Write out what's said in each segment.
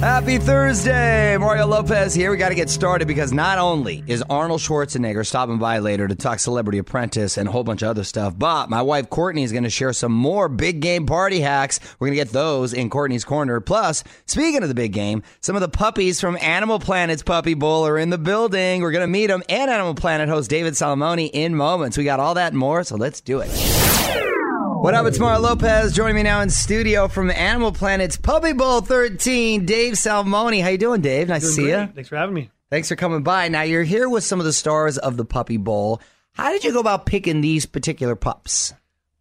Happy Thursday! Mario Lopez here. We got to get started because not only is Arnold Schwarzenegger stopping by later to talk Celebrity Apprentice and a whole bunch of other stuff, but my wife Courtney is going to share some more big game party hacks. We're going to get those in Courtney's Corner. Plus, speaking of the big game, some of the puppies from Animal Planet's Puppy Bowl are in the building. We're going to meet them and Animal Planet host David Salmoni in moments. We got all that and more, so let's do it. What up, it's Mario Lopez. Joining me now in studio from Animal Planet's Puppy Bowl 13, Dave Salmoni. How you doing, Dave? Nice to see great. you. Thanks for having me. Thanks for coming by. Now you're here with some of the stars of the Puppy Bowl. How did you go about picking these particular pups?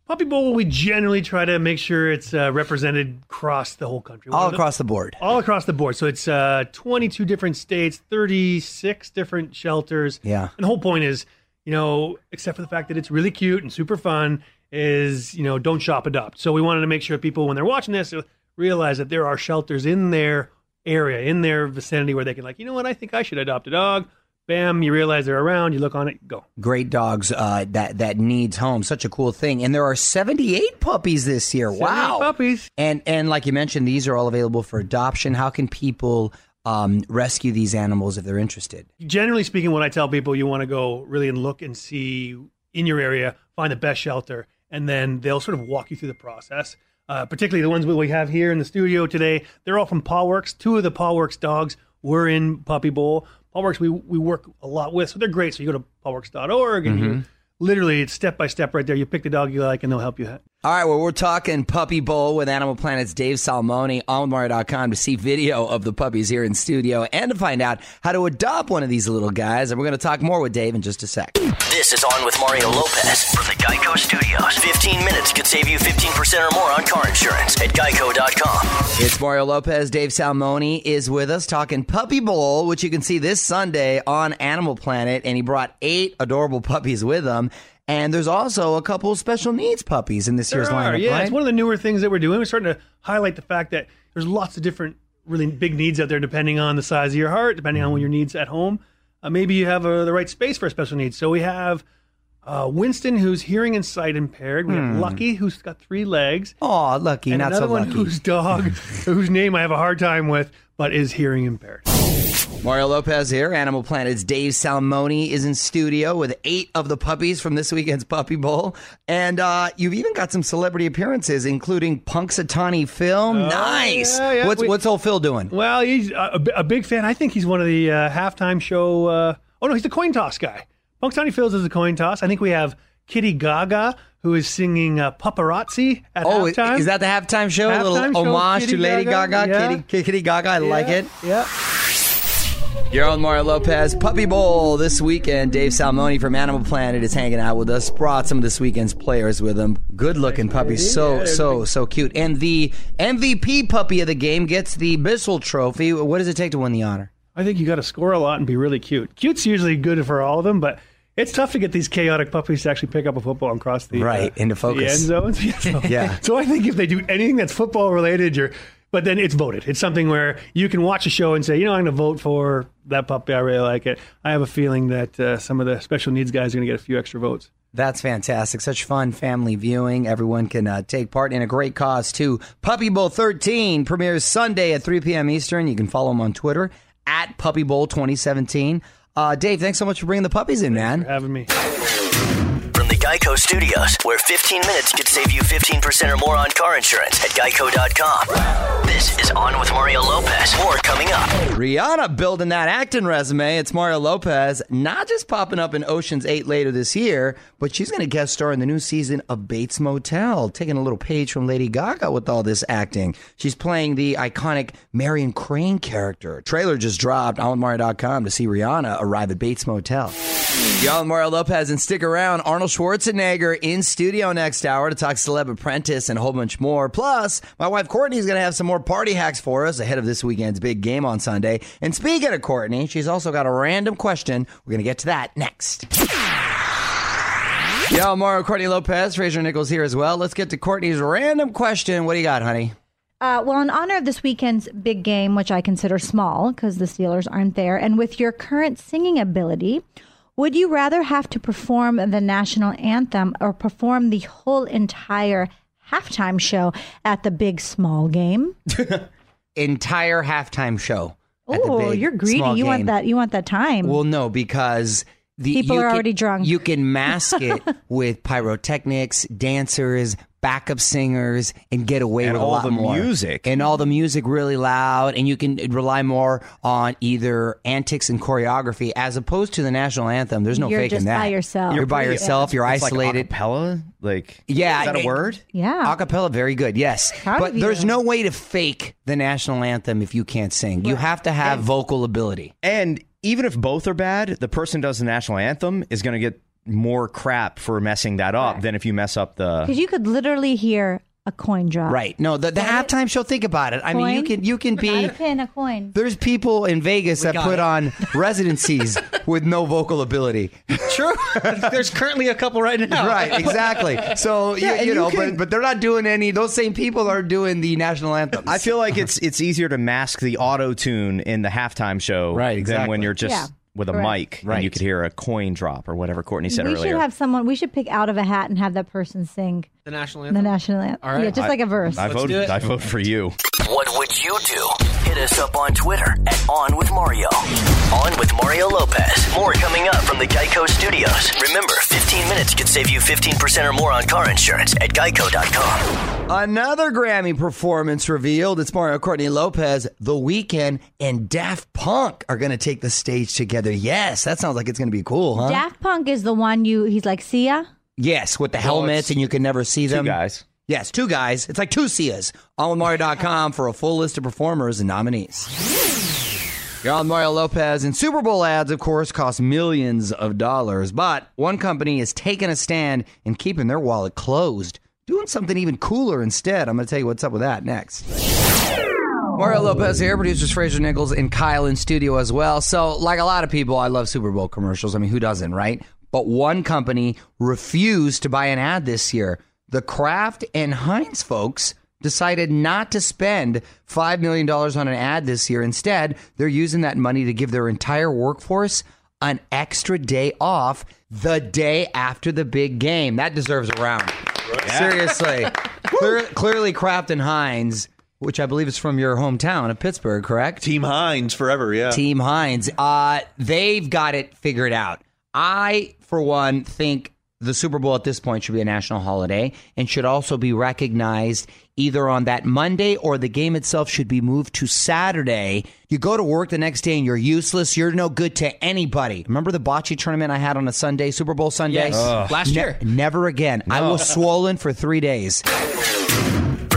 Puppy Bowl, we generally try to make sure it's uh, represented across the whole country. All across the board. All across the board. So it's uh, 22 different states, 36 different shelters. Yeah. And the whole point is, you know, except for the fact that it's really cute and super fun, is, you know, don't shop, adopt. So we wanted to make sure people, when they're watching this, realize that there are shelters in their area, in their vicinity where they can, like, you know what, I think I should adopt a dog. Bam, you realize they're around, you look on it, go. Great dogs uh, that that needs home. Such a cool thing. And there are 78 puppies this year. Wow. puppies. And and like you mentioned, these are all available for adoption. How can people um, rescue these animals if they're interested? Generally speaking, when I tell people you want to go really and look and see in your area, find the best shelter, and then they'll sort of walk you through the process. Uh, particularly the ones we have here in the studio today, they're all from Pawworks. Two of the Pawworks dogs were in Puppy Bowl. Pawworks we we work a lot with, so they're great. So you go to pawworks.org and Mm-hmm. you literally it's step by step right there. You pick the dog you like, and they'll help you. All right, well, we're talking Puppy Bowl with Animal Planet's Dave Salmoni on Mario.com to see video of the puppies here in studio and to find out how to adopt one of these little guys. And we're going to talk more with Dave in just a sec. This is On with Mario Lopez from the Geico Studios. 15 minutes could save you 15% or more on car insurance at geico.com. It's Mario Lopez. Dave Salmoni is with us talking Puppy Bowl, which you can see this Sunday on Animal Planet. And he brought eight adorable puppies with him. And there's also a couple of special needs puppies in this year's There are, lineup, yeah, right? it's one of the newer things that we're doing. We're starting to highlight the fact that there's lots of different, really big needs out there, depending on the size of your heart, depending on what your needs at home. Uh, maybe you have uh, the right space for a special needs. So we have uh, Winston, who's hearing and sight impaired. We have Lucky, who's got three legs. Oh, lucky, and not another so one lucky. whose dog, whose name I have a hard time with, but is hearing impaired. Mario Lopez here. Animal Planet's Dave Salmoni is in studio with eight of the puppies from this weekend's Puppy Bowl. And uh, you've even got some celebrity appearances, including Punxsutawney Phil. nice. Oh, yeah, yeah. What's, We- what's old Phil doing? Well, he's a, a big fan. I think he's one of the uh, halftime show. Uh, oh no, he's the coin toss guy. Punxsutawney Phil's is the coin toss. I think we have Kitty Gaga who is singing uh, "Paparazzi" at Oh, halftime. is that the halftime show? a little show, homage to Lady Gaga. Gaga, yeah. Kitty, Kitty Gaga, I like it. Yeah. You're on Mario Lopez Puppy Bowl this weekend. Dave Salmoni from Animal Planet is hanging out with us. Brought some of this weekend's players with him. Good looking puppies. So, so, so cute. And the MVP puppy of the game gets the Bissell Trophy. What does it take to win the honor? I think you got to score a lot and be really cute. Cute's usually good for all of them, but it's tough to get these chaotic puppies to actually pick up a football and cross the Right, uh, into the end zones. Yeah, so, Yeah. So I think if they do anything that's football related, you're. But then it's voted. It's something where you can watch a show and say, you know, I'm going to vote for that puppy. I really like it. I have a feeling that uh, some of the special needs guys are going to get a few extra votes. That's fantastic. Such fun family viewing. Everyone can uh, take part in a great cause, too. Puppy Bowl 13 premieres Sunday at 3 p.m. Eastern. You can follow them on Twitter at Puppy Bowl 2017. Uh, Dave, thanks so much for bringing the puppies in, man. For having me. From the Geico Studios, where 15 minutes could save you 15% or more on car insurance at geico.com. This is On with Mario Lopez. More coming up. Rihanna building that acting resume. It's Mario Lopez, not just popping up in Ocean's 8 later this year, but she's going to guest star in the new season of Bates Motel, taking a little page from Lady Gaga with all this acting. She's playing the iconic Marion Crane character. Trailer just dropped on Mario.com to see Rihanna arrive at Bates Motel. Y'all, Mario Lopez, and stick around. Arnold Schwarzenegger in studio next hour to talk Celeb Apprentice and a whole bunch more. Plus, my wife Courtney is going to have some more party hacks for us ahead of this weekend's big game on Sunday. And speaking of Courtney, she's also got a random question. We're going to get to that next. Yo, Mario Courtney Lopez, Fraser Nichols here as well. Let's get to Courtney's random question. What do you got, honey? Uh, well, in honor of this weekend's big game, which I consider small because the Steelers aren't there, and with your current singing ability, would you rather have to perform the national anthem or perform the whole entire halftime show at the big small game? Entire halftime show. Oh, you're greedy. You want that. You want that time. Well, no, because the People are can- already drunk. You can mask it with pyrotechnics, dancers, backup singers, and get away And with a all lot the more music. and all the music really loud, and you can rely more on either antics and choreography as opposed to the national anthem. There's no faking that. You're faking just that. by yourself. You're, by pretty- yourself. You're It's isolated. Like acapella? Like, Yeah, is that a word? yeah. Acapella, very good. Yes, Proud but there's no way to fake the national anthem if you can't sing. You have to have vocal ability. And even if both are bad, the person who does the national anthem is going to get more crap for messing that up than if you mess up the. Because you could literally hear a coin drop. Right. No, the, the halftime show. Think about it. I mean, you can you can be. a pin, a coin. There's people in Vegas that put it. on residencies with no vocal ability. True. There's currently a couple right now. right. Exactly. So Yeah, you, and you you know, can- but but they're not doing any. Those same people are doing the national anthem. I feel like it's it's easier to mask the auto tune in the halftime show Right, than when you're just Yeah, with a correct. mic and Right. you could hear a coin drop or whatever Courtney said we earlier. should have someone. We should pick out of a hat and have that person sing The national anthem. the national anthem. All right. Yeah, just I- like a verse. I Let's vote. do it. I vote for you. What would you do? Hit us up on Twitter at On With Mario. On with Mario Lopez. More coming up from the Geico Studios. Remember, 15 minutes could save you 15% or more on car insurance at geico.com. Another Grammy performance revealed. It's Mario Courtney Lopez, The Weeknd, and Daft Punk are going to take the stage together. Yes, that sounds like it's going to be cool, huh? Daft Punk is the one you. He's like Sia. yes, with the helmets, and you can never see Two them. guys. Yes, two guys. It's like two Sias. OnWithMario.com for a full list of performers and nominees. You're on Mario Lopez, and Super Bowl ads, of course, cost millions of dollars. But one company is taking a stand and keeping their wallet closed, doing something even cooler instead. I'm going to tell you what's up with that next. Mario Lopez here, producers Fraser Nichols and Kyle in studio as well. So, like a lot of people, I love Super Bowl commercials. I mean, who doesn't, right? But one company refused to buy an ad this year. The Kraft and Heinz folks decided not to spend $5 million on an ad this year. Instead, they're using that money to give their entire workforce an extra day off the day after the big game. That deserves a round. Seriously. Clear, clearly, Kraft and Heinz, which I believe is from your hometown of Pittsburgh, correct? Team Heinz forever, yeah. Team Heinz. Uh, they've got it figured out. I, for one, think the Super Bowl at this point should be a national holiday and should also be recognized either on that Monday or the game itself should be moved to Saturday. You go to work the next day and you're useless. You're no good to anybody. Remember the bocce tournament I had on a Sunday, Super Bowl Sunday? Yes. Ugh. Last Ne- year. Never again. I was swollen for three days.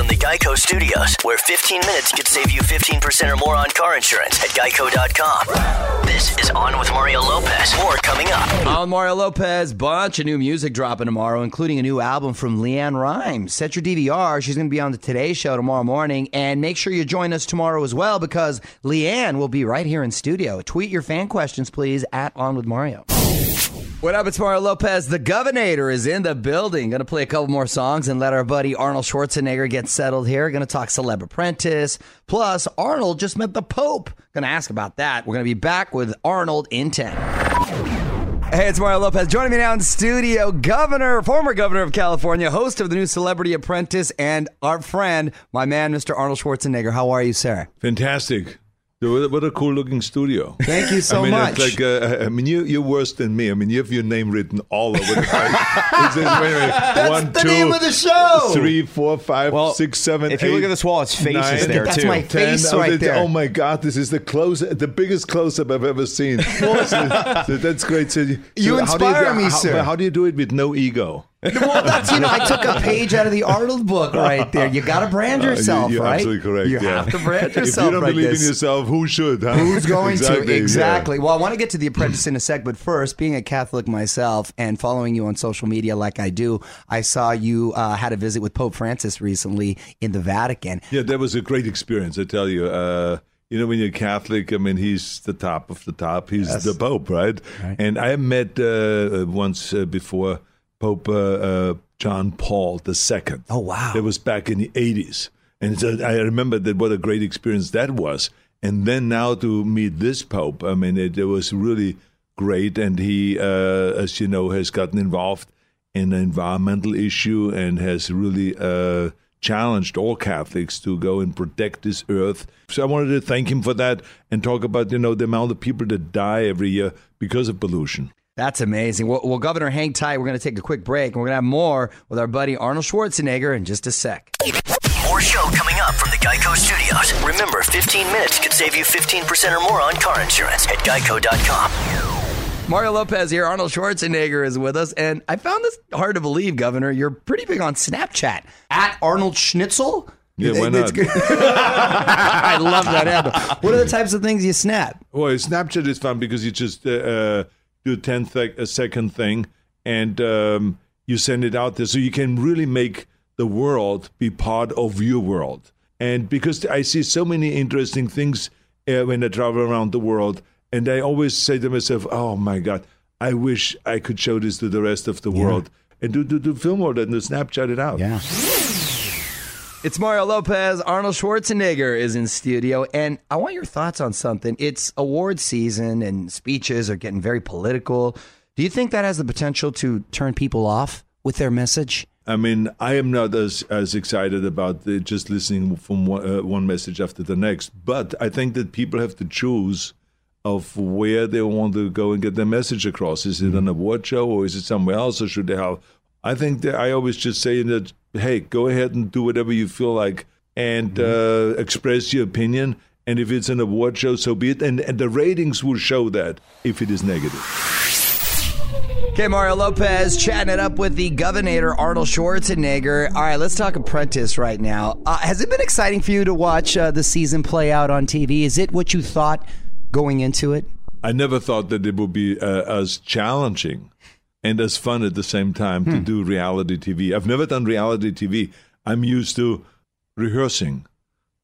The Geico Studios, where 15 minutes could save you 15% or more on car insurance at geico.com. This is On with Mario Lopez. More coming up. On Mario Lopez, bunch of new music dropping tomorrow, including a new album from LeAnn Rimes. Set your DVR. She's going to be on the Today Show tomorrow morning. And make sure you join us tomorrow as well because LeAnn will be right here in studio. Tweet your fan questions, please, at On With Mario. What up? It's Mario Lopez. The Governor is in the building. Going to play a couple more songs and let our buddy Arnold Schwarzenegger get settled here. Going to talk Celeb Apprentice. Plus, Arnold just met the Pope. Going to ask about that. We're going to be back with Arnold in 10. Hey, it's Mario Lopez. Joining me now in studio, Governor, former Governor of California, host of the new Celebrity Apprentice, and our friend, my man, Mr. Arnold Schwarzenegger. How are you, sir? Fantastic. What what a cool looking studio. Thank you so I mean, much. It's like, uh, I mean, you, you're worse than me. I mean, you have your name written all over the place. It's just, wait, wait, That's one, the two, name of the show. Three, four, five, Well, six, seven, if you look at this wall, its faces nine, there, That's too. my ten. face oh, right that- there. oh my God, this is the close, the biggest close up I've ever seen. so, so that's great. So, you- You so how do inspire do- me, how, sir. but How do you do it with no ego? Well, that's, you know, I took a page out of the Arnold book right there. You got to brand Uh, you- yourself, you're right? absolutely correct. You yeah. have to brand yourself. If you don't like believe this. in yourself, who should? Huh? Who's going exactly, to? yeah. Exactly. Well, I want to get to The Apprentice in a sec, but first, being a Catholic myself and following you on social media like I do, I saw you uh, had a visit with Pope Francis recently in the Vatican. Yeah, that was a great experience. I tell you. Uh, you know, when you're Catholic, I mean, he's the top of the top. He's the Pope, right? And I met uh, once uh, before Pope uh, uh, John Paul II. Oh, wow. That was back in the 80s. And so I remember that what a great experience that was. And then now to meet this Pope, I mean, it, it was really great. And he, uh, as you know, has gotten involved in an environmental issue and has really uh, challenged all Catholics to go and protect this earth. So I wanted to thank him for that and talk about, you know, the amount of people that die every year because of pollution. That's amazing. Well, well, Governor, hang tight. We're going to take a quick break, and we're going to have more with our buddy Arnold Schwarzenegger in just a sec. More show coming up from the Geico Studios. Remember, 15 minutes could save you 15% or more on car insurance at geico.com. Mario Lopez here. Arnold Schwarzenegger is with us, and I found this hard to believe, Governor. You're pretty big on Snapchat at Arnold Schnitzel. Yeah, why not? I love that handle. What are the types of things you snap? Well, Snapchat is fun because you just uh, uh, do a 10 th- a second thing and um, you send it out there so you can really make the world be part of your world. And because I see so many interesting things uh, when I travel around the world, and I always say to myself, oh my God, I wish I could show this to the rest of the world. And do, do, do film all that and do Snapchat it out. Yeah. It's Mario Lopez. Arnold Schwarzenegger is in studio, and I want your thoughts on something. It's award season, and speeches are getting very political. Do you think that has the potential to turn people off with their message? I mean, I am not as as excited about the, just listening from one, uh, one message after the next, but I think that people have to choose of where they want to go and get their message across. Is it an award show or is it somewhere else, or should they have? I think that I always just say that, hey, go ahead and do whatever you feel like and uh, express your opinion. And if it's an award show, so be it. And, and the ratings will show that if it is negative. Okay, Mario Lopez chatting it up with the Governor Arnold Schwarzenegger. All right, let's talk Apprentice right now. Uh, has it been exciting for you to watch uh, the season play out on TV? Is it what you thought going into it? I never thought that it would be uh, as challenging and as fun at the same time Hmm. to do reality TV. I've never done reality TV. I'm used to rehearsing.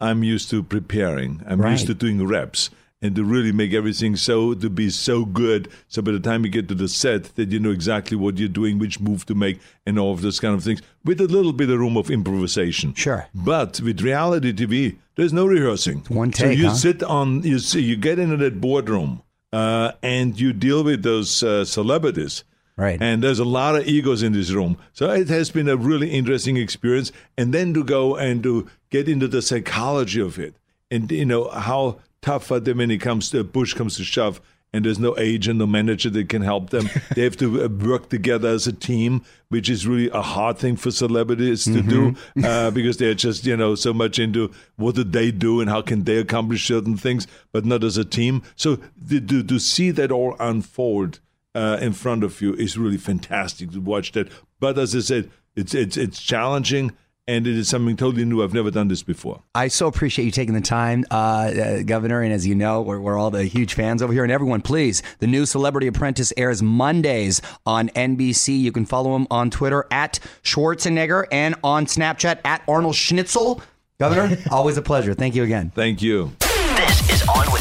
I'm used to preparing. I'm Right. used to doing reps and to really make everything so to be so good. So by the time you get to the set, that you know exactly what you're doing, which move to make, and all of those kind of things, with a little bit of room of improvisation. Sure. But with reality TV, there's no rehearsing. one take So you huh? sit on, you see, you get into that boardroom, uh, and you deal with those uh, celebrities. Right. And there's a lot of egos in this room. So it has been a really interesting experience. And then to go and to get into the psychology of it and, you know, how tough are they when it comes to push comes to shove and there's no agent or manager that can help them. they have to uh, work together as a team, which is really a hard thing for celebrities to do uh, because they're just, you know, so much into what do they do and how can they accomplish certain things, but not as a team. So to, to see that all unfold uh, in front of you is really fantastic to watch that. But as I said, it's it's it's challenging and it is something totally new. I've never done this before. I so appreciate you taking the time, uh, uh, Governor. And as you know, we're, we're all the huge fans over here. And everyone, please, the new Celebrity Apprentice airs Mondays on NBC. You can follow him on Twitter at Schwarzenegger and on Snapchat at Arnold Schnitzel. Governor, always a pleasure. Thank you again. Thank you.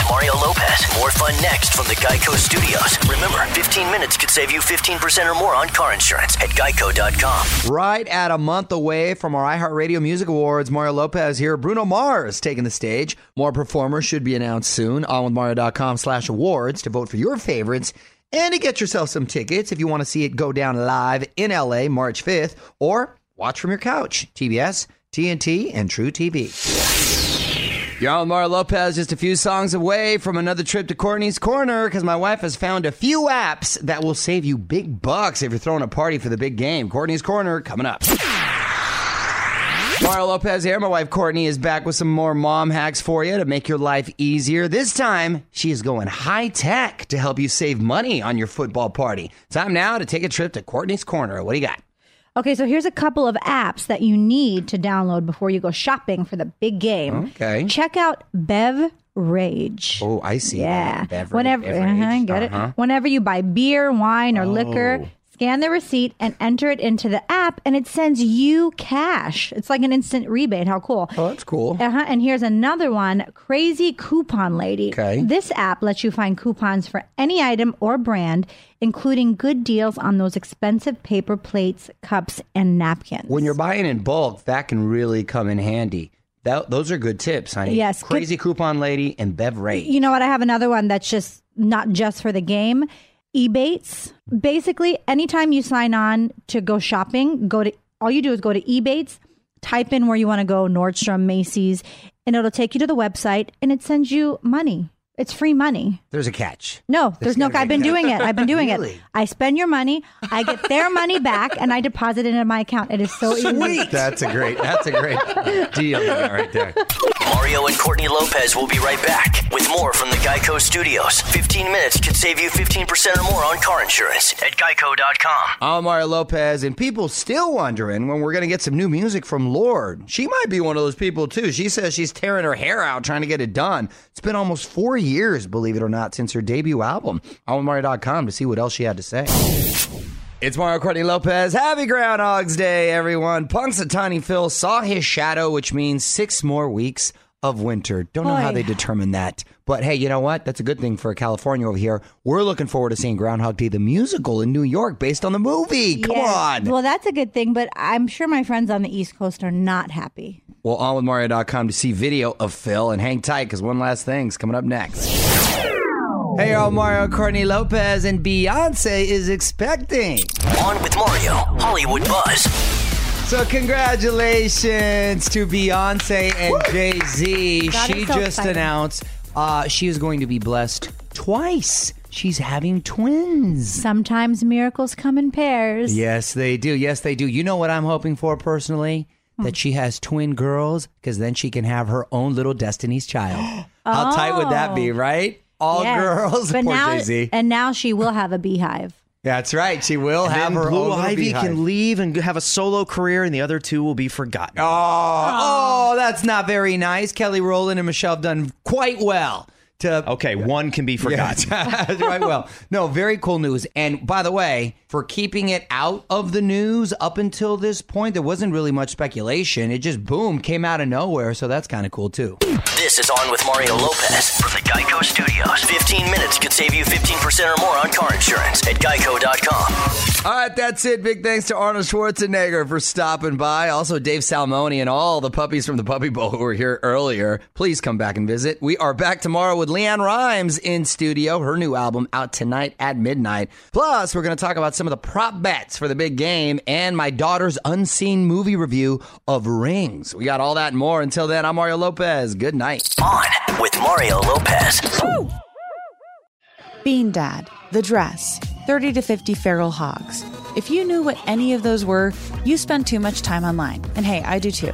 Mario Lopez. More fun next from the Geico Studios. Remember, 15 minutes could save you 15% or more on car insurance at geico.com. Right at a month away from our iHeartRadio Music Awards, Mario Lopez here. Bruno Mars taking the stage. More performers should be announced soon. On with OnWithMario.com slash awards to vote for your favorites and to get yourself some tickets if you want to see it go down live in LA March 5th or watch from your couch. TBS, TNT, and True TV. You're on Mario Lopez, just a few songs away from another trip to Courtney's Corner because my wife has found a few apps that will save you big bucks if you're throwing a party for the big game. Courtney's Corner coming up. Mario Lopez here. My wife Courtney is back with some more mom hacks for you to make your life easier. This time, she is going high tech to help you save money on your football party. Time now to take a trip to Courtney's Corner. What do you got? Okay, so here's a couple of apps that you need to download before you go shopping for the big game. Okay. Check out Bev Rage. Oh, I see. Yeah. Beverage, Whenever, beverage. uh-huh, get Uh-huh. it. Whenever you buy beer, wine, or liquor, Oh. Scan the receipt and enter it into the app, and it sends you cash. It's like an instant rebate. How cool! Oh, that's cool. Uh-huh. And here's another one Crazy Coupon Lady. Okay. This app lets you find coupons for any item or brand, including good deals on those expensive paper plates, cups, and napkins. When you're buying in bulk, that can really come in handy. That, those are good tips, honey. Yes, Crazy Coupon Lady and Bev Ray. You know what? I have another one that's just not just for the game. Ebates. Basically, anytime you sign on to go shopping, go to all you do is go to Ebates, type in where you want to go, Nordstrom, Macy's, and it'll take you to the website and it sends you money. It's free money. There's a catch. No, there's no. I've been a doing it. I've been doing Really? it. I spend your money, I get their money back, and I deposit it into my account. It is so easy. That's a great. That's a great deal right there. Mario and Courtney Lopez will be right back with more from the Geico Studios. 15 minutes could save you 15% or more on car insurance at geico.com. I'm Mario Lopez, and people still wondering when we're going to get some new music from Lorde. She might be one of those people, too. She says she's tearing her hair out trying to get it done. It's been almost four years, believe it or not, since her debut album. I'm Mario.com to see what else she had to say. It's Mario Courtney Lopez. Happy Groundhog's Day, everyone. Punxsutawney Phil saw his shadow, which means six more weeks of winter. Don't know how they determine that. But hey, you know what? That's a good thing for California over here. We're looking forward to seeing Groundhog Day, the musical in New York, based on the movie. Come Yeah. on. Well, that's a good thing, but I'm sure my friends on the East Coast are not happy. Well, onwithmario.com to see video of Phil and hang tight because one last thing's coming up next. Hey, y'all, Mario Courtney Lopez and Beyonce is expecting. On with Mario, Hollywood Buzz. So, congratulations to Beyonce and Jay Z. She so just exciting. announced uh, she is going to be blessed twice. She's having twins. Sometimes miracles come in pairs. Yes, they do. Yes, they do. You know what I'm hoping for personally? Hmm. That she has twin girls because then she can have her own little Destiny's Child. How tight would that be, right? All Oh. Yes. girls. But Poor now, Jay-Z. and now she will have a beehive. That's right. She will have then her Blue own little Ivy beehive. can leave and have a solo career, and the other two will be forgotten. Oh, oh, that's not very nice. Kelly Rowland and Michelle have done quite well to Okay, one can be forgotten. Yeah, right. Well, no, very cool news. And by the way, for keeping it out of the news up until this point, there wasn't really much speculation. It just boom came out of nowhere. So that's kind of cool too. This is On with Mario Lopez from the Geico Studios. 15 minutes could save you 15% or more on car insurance at geico.com. All right, that's it. Big thanks to Arnold Schwarzenegger for stopping by. Also, Dave Salmoni and all the puppies from the Puppy Bowl who were here earlier. Please come back and visit. We are back tomorrow with LeAnn Rimes in studio. Her new album out tonight at midnight. Plus, we're going to talk about some of the prop bets for the big game and my daughter's unseen movie review of Rings. We got all that and more. Until then, I'm Mario Lopez. Good night. On with Mario Lopez. Bean Dad, The Dress, 30 to 50 Feral Hogs. If you knew what any of those were, you spend too much time online. And hey, I do too.